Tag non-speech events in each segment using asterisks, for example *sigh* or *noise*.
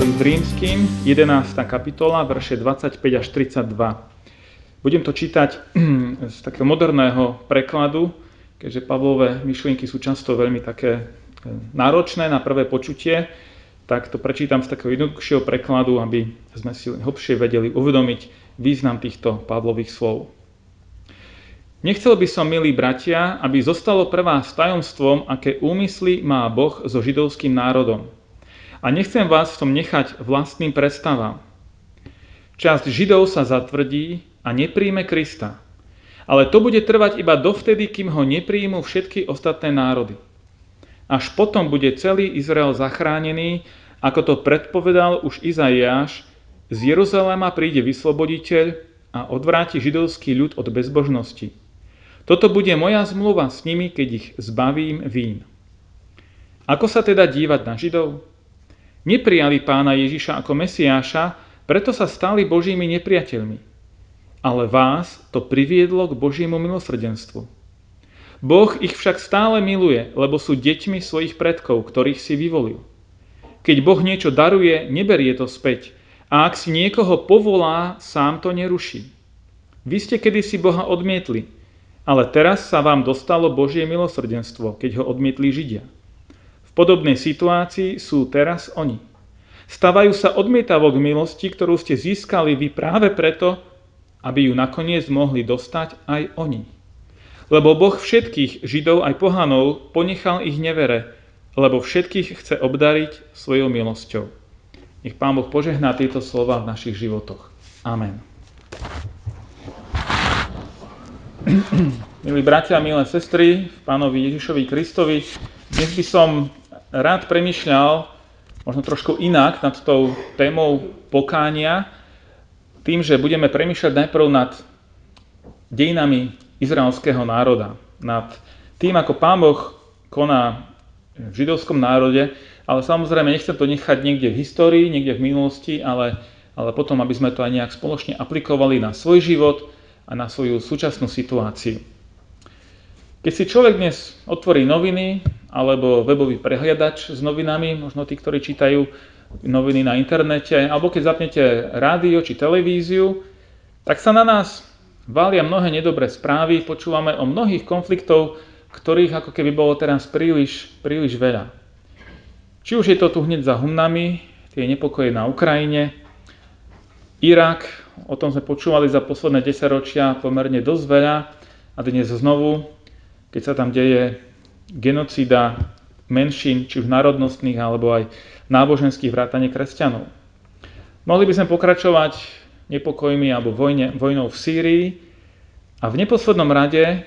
List rímským, 11. kapitola, verše 25 až 32. Budem to čítať *clears throat* z takého moderného prekladu, keďže Pavlové myšlienky sú často veľmi také e, náročné na prvé počutie, tak to prečítam z takého jednoduchšieho prekladu, aby sme si hlbšie vedeli uvedomiť význam týchto Pavlových slov. Nechcel by som, milí bratia, aby zostalo pre vás tajomstvom, aké úmysly má Boh so židovským národom – a nechcem vás v tom nechať vlastným predstavám. Časť Židov sa zatvrdí a nepríjme Krista. Ale to bude trvať iba dovtedy, kým ho nepríjmu všetky ostatné národy. Až potom bude celý Izrael zachránený, ako to predpovedal už Izaiáš, z Jeruzalema príde vysloboditeľ a odvráti židovský ľud od bezbožnosti. Toto bude moja zmluva s nimi, keď ich zbavím vín. Ako sa teda dívať na Židov? Neprijali pána Ježiša ako Mesiáša, preto sa stali Božími nepriateľmi. Ale vás to priviedlo k Božiemu milosrdenstvu. Boh ich však stále miluje, lebo sú deťmi svojich predkov, ktorých si vyvolil. Keď Boh niečo daruje, neberie to späť. A ak si niekoho povolá, sám to neruší. Vy ste kedysi Boha odmietli, ale teraz sa vám dostalo Božie milosrdenstvo, keď ho odmietli Židia. V podobnej situácii sú teraz oni. Stavajú sa odmietavo k milosti, ktorú ste získali vy práve preto, aby ju nakoniec mohli dostať aj oni. Lebo Boh všetkých Židov aj pohanov ponechal ich nevere, lebo všetkých chce obdariť svojou milosťou. Nech Pán Boh požehná tieto slova v našich životoch. Amen. Milí bratia, milé sestry, Pánovi Ježišovi Kristovi, dnes by som rád premyšľal možno trošku inak nad tou témou pokánia, tým, že budeme premyšľať najprv nad dejinami izraelského národa, nad tým, ako Pán Boh koná v židovskom národe, ale samozrejme nechcem to nechať niekde v histórii, niekde v minulosti, ale, ale potom, aby sme to aj nejak spoločne aplikovali na svoj život a na svoju súčasnú situáciu. Keď si človek dnes otvorí noviny alebo webový prehliadač s novinami, možno tí, ktorí čítajú noviny na internete, alebo keď zapnete rádio či televíziu, tak sa na nás vália mnohé nedobré správy, počúvame o mnohých konfliktov, ktorých ako keby bolo teraz príliš, príliš veľa. Či už je to tu hneď za humnami, tie nepokoje na Ukrajine, Irak, o tom sme počúvali za posledné 10 ročia pomerne dosť veľa a dnes znovu keď sa tam deje genocída menšín, či už národnostných, alebo aj náboženských vrátane kresťanov. Mohli by sme pokračovať nepokojmi alebo vojne, vojnou v Sýrii a v neposlednom rade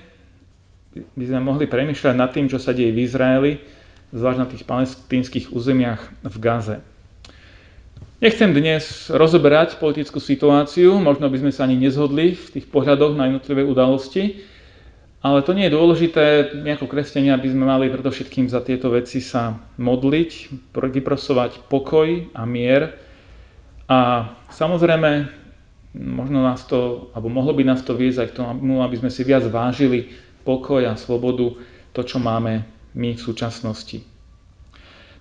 by sme mohli premyšľať nad tým, čo sa deje v Izraeli, zvlášť na tých palestínskych územiach v Gaze. Nechcem dnes rozoberať politickú situáciu, možno by sme sa ani nezhodli v tých pohľadoch na jednotlivé udalosti, ale to nie je dôležité, my ako kresťania by sme mali predovšetkým za tieto veci sa modliť, vyprosovať pokoj a mier. A samozrejme, možno nás to, alebo mohlo by nás to viesť aj k tomu, aby sme si viac vážili pokoj a slobodu, to, čo máme my v súčasnosti.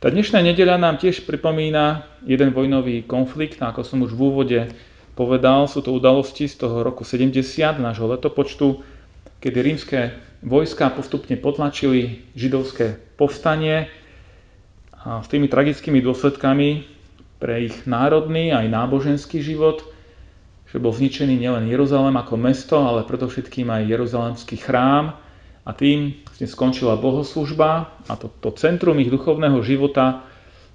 Tá dnešná nedeľa nám tiež pripomína jeden vojnový konflikt, ako som už v úvode povedal, sú to udalosti z toho roku 70, nášho letopočtu, kedy rímske vojska postupne potlačili židovské povstanie a s tými tragickými dôsledkami pre ich národný aj náboženský život, že bol zničený nielen Jeruzalém ako mesto, ale predovšetkým aj Jeruzalemský chrám a tým skončila bohoslužba a to, to centrum ich duchovného života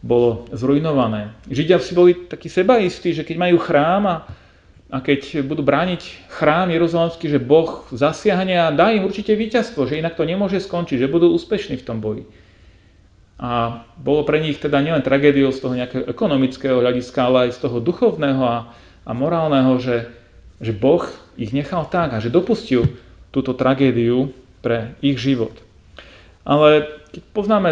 bolo zrujnované. Židia si boli takí sebaistí, že keď majú chrám a a keď budú brániť chrám Jeruzalemský, že Boh zasiahne a dá im určite víťazstvo, že inak to nemôže skončiť, že budú úspešní v tom boji. A bolo pre nich teda nielen tragédiou z toho nejakého ekonomického hľadiska, ale aj z toho duchovného a, a morálneho, že, že Boh ich nechal tak a že dopustil túto tragédiu pre ich život. Ale keď poznáme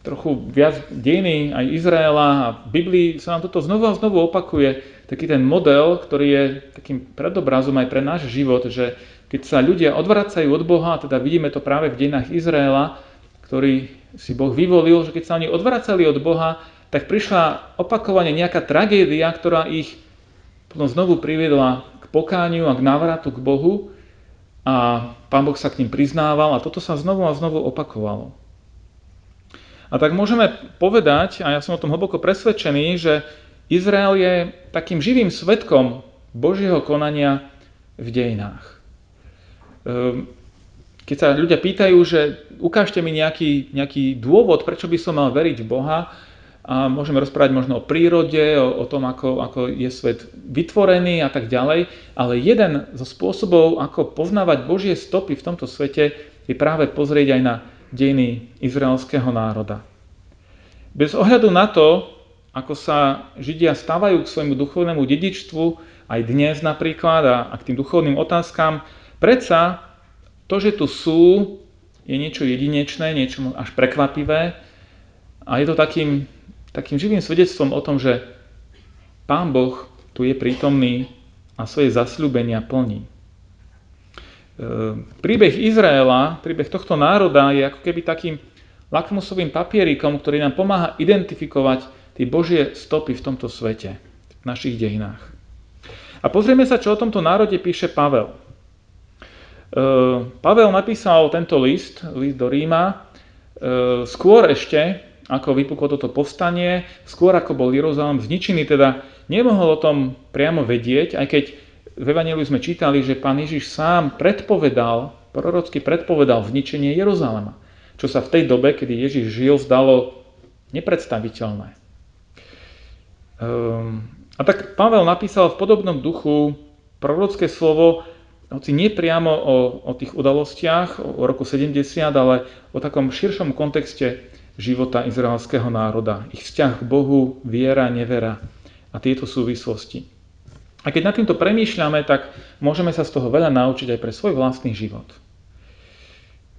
trochu viac dejiny aj Izraela a Biblii sa nám toto znovu a znovu opakuje, taký ten model, ktorý je takým predobrazom aj pre náš život, že keď sa ľudia odvracajú od Boha, teda vidíme to práve v dejinách Izraela, ktorý si Boh vyvolil, že keď sa oni odvracali od Boha, tak prišla opakovane nejaká tragédia, ktorá ich potom znovu priviedla k pokániu a k návratu k Bohu a Pán Boh sa k ním priznával a toto sa znovu a znovu opakovalo. A tak môžeme povedať, a ja som o tom hlboko presvedčený, že Izrael je takým živým svetkom Božieho konania v dejinách. Ehm, keď sa ľudia pýtajú, že ukážte mi nejaký, nejaký dôvod, prečo by som mal veriť v Boha, a môžeme rozprávať možno o prírode, o, o tom, ako, ako je svet vytvorený a tak ďalej, ale jeden zo spôsobov, ako poznávať Božie stopy v tomto svete, je práve pozrieť aj na dejiny izraelského národa. Bez ohľadu na to, ako sa Židia stávajú k svojmu duchovnému dedičstvu, aj dnes napríklad, a, k tým duchovným otázkam, predsa to, že tu sú, je niečo jedinečné, niečo až prekvapivé a je to takým, takým živým svedectvom o tom, že Pán Boh tu je prítomný a svoje zasľúbenia plní. E, príbeh Izraela, príbeh tohto národa je ako keby takým lakmusovým papierikom, ktorý nám pomáha identifikovať tie Božie stopy v tomto svete, v našich dejinách. A pozrieme sa, čo o tomto národe píše Pavel. Eh, Pavel napísal tento list, list do Ríma, eh, skôr ešte, ako vypuklo toto povstanie, skôr ako bol Jeruzalém zničený, teda nemohol o tom priamo vedieť, aj keď v Evangeliu sme čítali, že pán Ježiš sám predpovedal, prorocky predpovedal zničenie Jeruzalema, čo sa v tej dobe, kedy Ježiš žil, zdalo nepredstaviteľné. Ehm, a tak Pavel napísal v podobnom duchu prorocké slovo, hoci nie priamo o, o tých udalostiach, o roku 70, ale o takom širšom kontexte života izraelského národa. Ich vzťah k Bohu, viera, nevera a tieto súvislosti. A keď nad týmto premýšľame, tak môžeme sa z toho veľa naučiť aj pre svoj vlastný život.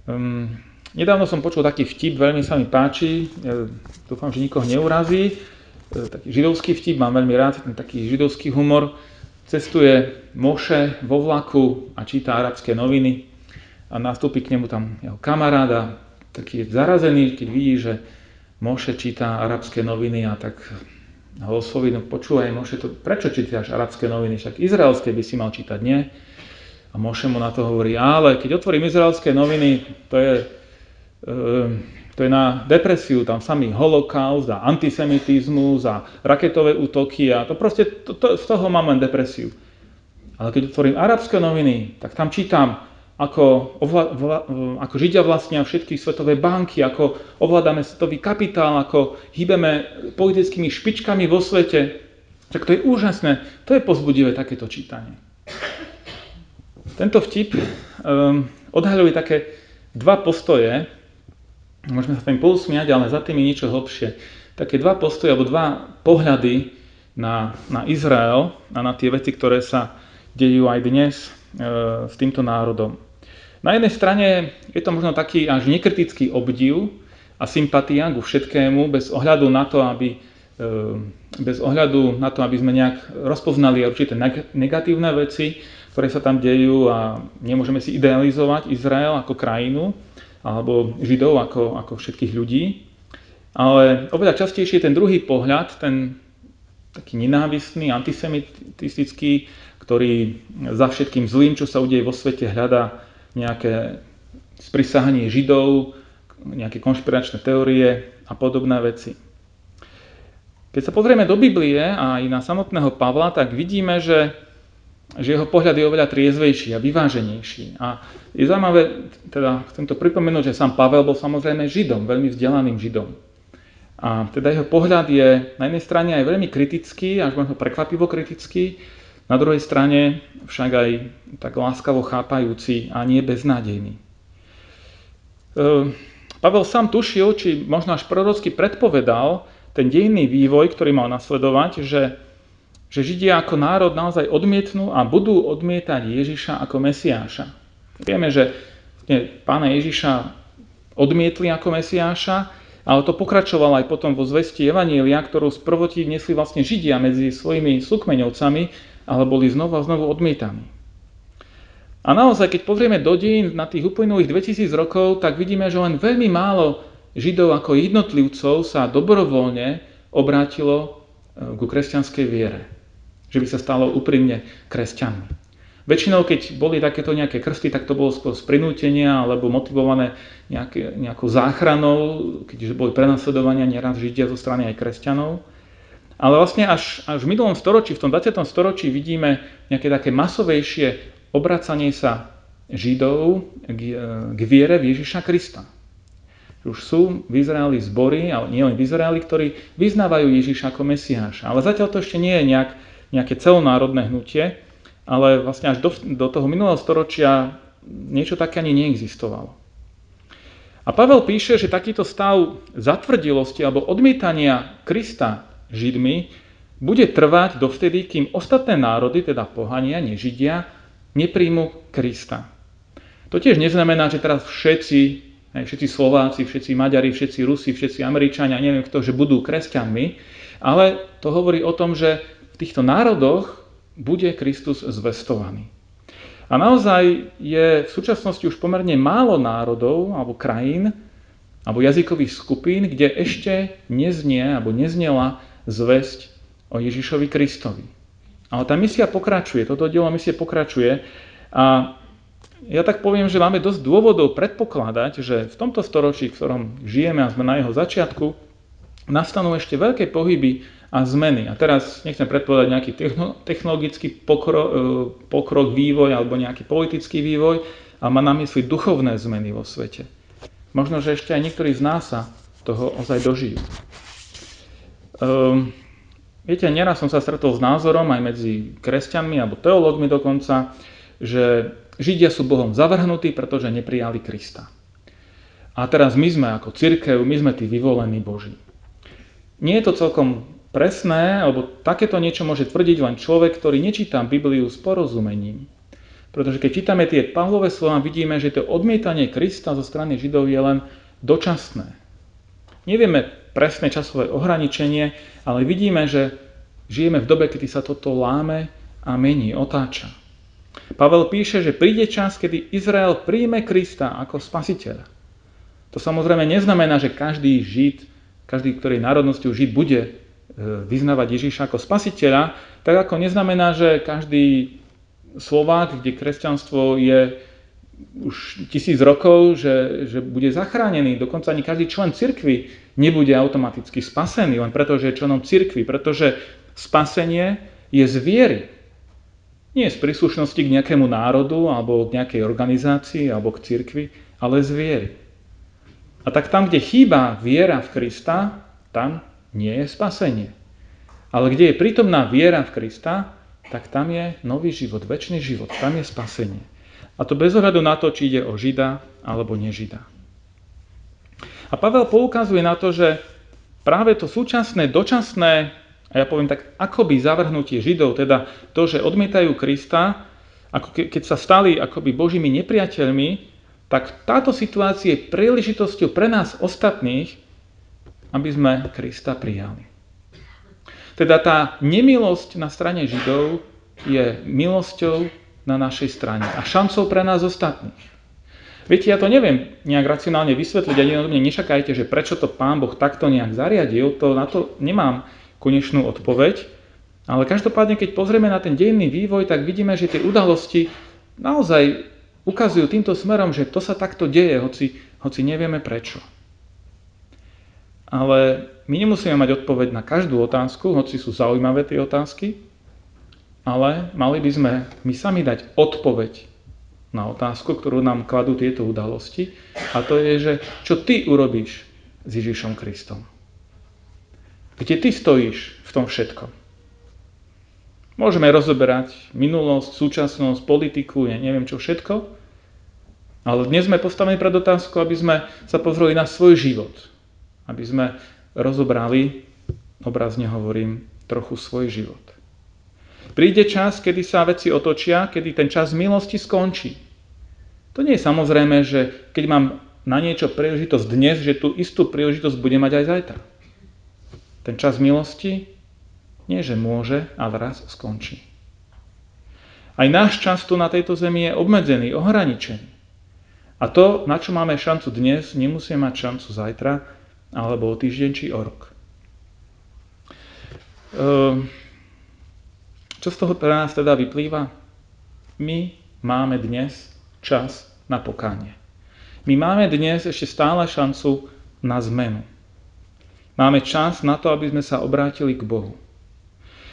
Um, nedávno som počul taký vtip, veľmi sa mi páči, ja dúfam, že nikoho neurazí. E, taký židovský vtip, mám veľmi rád, ten taký židovský humor cestuje Moše vo vlaku a číta arabské noviny a nastúpi k nemu tam jeho kamarát a taký je zarazený, keď vidí, že Moše číta arabské noviny a tak ho osloví, no počúvaj Moše, to, prečo čítaš arabské noviny, však izraelské by si mal čítať, nie? A Moše mu na to hovorí, ale keď otvorím izraelské noviny, to je, e, to je na depresiu, tam samý holokaust a antisemitizmus a raketové útoky a to proste, to, to, z toho mám len depresiu. Ale keď otvorím arabské noviny, tak tam čítam, ako, ovla, vla, ako Židia vlastnia všetky svetové banky, ako ovládame svetový kapitál, ako hýbeme politickými špičkami vo svete. Tak to je úžasné, to je pozbudivé takéto čítanie. Tento vtip um, odhaľuje také dva postoje, Môžeme sa tým pousmiať, ale za tým je niečo hlbšie. Také dva postoje alebo dva pohľady na, na Izrael a na tie veci, ktoré sa dejú aj dnes e, s týmto národom. Na jednej strane je to možno taký až nekritický obdiv a sympatia ku všetkému, bez ohľadu na to, aby, e, bez ohľadu na to, aby sme nejak rozpoznali určité negatívne veci, ktoré sa tam dejú a nemôžeme si idealizovať Izrael ako krajinu, alebo Židov ako, ako všetkých ľudí. Ale oveľa častejšie ten druhý pohľad, ten taký nenávistný, antisemitistický, ktorý za všetkým zlým, čo sa udeje vo svete, hľadá nejaké sprisahanie Židov, nejaké konšpiračné teórie a podobné veci. Keď sa pozrieme do Biblie a aj na samotného Pavla, tak vidíme, že že jeho pohľad je oveľa triezvejší a vyváženejší. A je zaujímavé, teda chcem to pripomenúť, že sám Pavel bol samozrejme Židom, veľmi vzdelaným Židom. A teda jeho pohľad je na jednej strane aj veľmi kritický, až možno prekvapivo kritický, na druhej strane však aj tak láskavo chápajúci a nie beznádejný. E, Pavel sám tušil, či možno až prorocky predpovedal ten dejný vývoj, ktorý mal nasledovať, že, že Židia ako národ naozaj odmietnú a budú odmietať Ježiša ako Mesiáša. Vieme, že pána Ježiša odmietli ako Mesiáša, ale to pokračovalo aj potom vo zvesti Evanília, ktorú z prvotí nesli vlastne Židia medzi svojimi súkmeňovcami, ale boli znovu a znovu odmietaní. A naozaj, keď pozrieme do dejín na tých uplynulých 2000 rokov, tak vidíme, že len veľmi málo Židov ako jednotlivcov sa dobrovoľne obrátilo e, ku kresťanskej viere. Že by sa stalo úprimne kresťanmi. Väčšinou, keď boli takéto nejaké krsty, tak to bolo skôr z prinútenia alebo motivované nejaké, nejakou záchranou, keďže boli prenasledovania nieraz Židia zo strany aj kresťanov. Ale vlastne až, až v minulom storočí, v tom 20. storočí vidíme nejaké také masovejšie obracanie sa Židov k, k viere v Ježiša Krista. Už sú v Izraeli zbory, ale nie len v Izraeli, ktorí vyznávajú Ježiša ako Mesiáša. Ale zatiaľ to ešte nie je nejak, nejaké celonárodné hnutie, ale vlastne až do, do toho minulého storočia niečo také ani neexistovalo. A Pavel píše, že takýto stav zatvrdilosti alebo odmietania Krista Židmi bude trvať dovtedy, kým ostatné národy, teda pohania, nežidia, nepríjmu Krista. To tiež neznamená, že teraz všetci, všetci Slováci, všetci Maďari, všetci Rusi, všetci Američania, neviem kto, že budú kresťanmi, ale to hovorí o tom, že v týchto národoch bude Kristus zvestovaný. A naozaj je v súčasnosti už pomerne málo národov alebo krajín alebo jazykových skupín, kde ešte neznie alebo neznela zväzť o Ježišovi Kristovi. Ale tá misia pokračuje, toto dielo misie pokračuje a ja tak poviem, že máme dosť dôvodov predpokladať, že v tomto storočí, v ktorom žijeme a sme na jeho začiatku, nastanú ešte veľké pohyby a zmeny. A teraz nechcem predpovedať nejaký technologický pokrok, e, pokrok, vývoj alebo nejaký politický vývoj, ale má na mysli duchovné zmeny vo svete. Možno, že ešte aj niektorí z nás sa toho ozaj dožijú. Um, Viete, nieraz som sa stretol s názorom aj medzi kresťanmi alebo teológmi dokonca, že Židia sú Bohom zavrhnutí, pretože neprijali Krista. A teraz my sme ako církev, my sme tí vyvolení Boží. Nie je to celkom presné, alebo takéto niečo môže tvrdiť len človek, ktorý nečíta Bibliu s porozumením. Pretože keď čítame tie Pavlové slova, vidíme, že to odmietanie Krista zo strany Židov je len dočasné. Nevieme presné časové ohraničenie, ale vidíme, že žijeme v dobe, kedy sa toto láme a mení, otáča. Pavel píše, že príde čas, kedy Izrael príjme Krista ako spasiteľa. To samozrejme neznamená, že každý Žid, každý, ktorý národnosťou Žid bude e, vyznávať Ježíša ako spasiteľa, tak ako neznamená, že každý Slovák, kde kresťanstvo je už tisíc rokov, že, že bude zachránený. Dokonca ani každý člen cirkvi nebude automaticky spasený, len preto, že je členom cirkvi, pretože spasenie je z viery. Nie z príslušnosti k nejakému národu, alebo k nejakej organizácii, alebo k cirkvi, ale z viery. A tak tam, kde chýba viera v Krista, tam nie je spasenie. Ale kde je prítomná viera v Krista, tak tam je nový život, väčší život, tam je spasenie. A to bez ohľadu na to, či ide o Žida alebo nežida. A Pavel poukazuje na to, že práve to súčasné, dočasné, a ja poviem tak, akoby zavrhnutie Židov, teda to, že odmietajú Krista, ako keď sa stali akoby Božími nepriateľmi, tak táto situácia je príležitosťou pre nás ostatných, aby sme Krista prijali. Teda tá nemilosť na strane Židov je milosťou na našej strane a šancou pre nás ostatných. Viete, ja to neviem nejak racionálne vysvetliť, ani od mne nešakajte, že prečo to Pán Boh takto nejak zariadil, to na to nemám konečnú odpoveď, ale každopádne, keď pozrieme na ten dejný vývoj, tak vidíme, že tie udalosti naozaj ukazujú týmto smerom, že to sa takto deje, hoci, hoci nevieme prečo. Ale my nemusíme mať odpoveď na každú otázku, hoci sú zaujímavé tie otázky, ale mali by sme my sami dať odpoveď na otázku, ktorú nám kladú tieto udalosti. A to je, že čo ty urobíš s Ježišom Kristom? Kde ty stojíš v tom všetkom? Môžeme rozoberať minulosť, súčasnosť, politiku, ja neviem čo všetko, Ale dnes sme postavení pred otázku, aby sme sa pozreli na svoj život. Aby sme rozobrali, obrazne hovorím, trochu svoj život. Príde čas, kedy sa veci otočia, kedy ten čas milosti skončí. To nie je samozrejme, že keď mám na niečo príležitosť dnes, že tú istú príležitosť bude mať aj zajtra. Ten čas milosti nie, že môže, ale raz skončí. Aj náš čas tu na tejto zemi je obmedzený, ohraničený. A to, na čo máme šancu dnes, nemusíme mať šancu zajtra, alebo o týždeň, či o rok. Ehm, čo z toho pre nás teda vyplýva? My máme dnes čas na pokánie. My máme dnes ešte stále šancu na zmenu. Máme čas na to, aby sme sa obrátili k Bohu.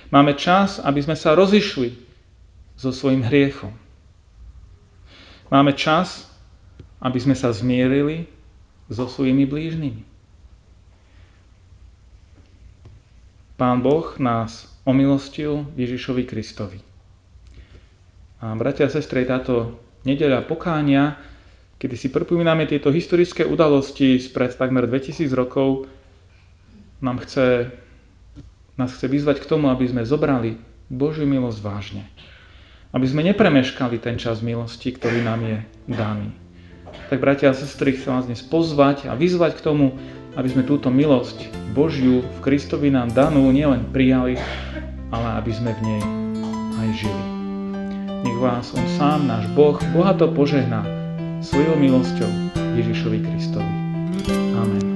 Máme čas, aby sme sa rozišli so svojim hriechom. Máme čas, aby sme sa zmierili so svojimi blížnymi. Pán Boh nás omilostil Ježišovi Kristovi. A bratia a sestry, táto nedeľa pokánia, kedy si pripomíname tieto historické udalosti spred takmer 2000 rokov, nám chce nás chce vyzvať k tomu, aby sme zobrali Božiu milosť vážne. Aby sme nepremeškali ten čas milosti, ktorý nám je daný. Tak bratia a sestry, chcem vás dnes pozvať a vyzvať k tomu, aby sme túto milosť Božiu v Kristovi nám danú nielen prijali, ale aby sme v nej aj žili. Nech vás On sám, náš Boh, bohato požehná svojou milosťou Ježišovi Kristovi. Amen.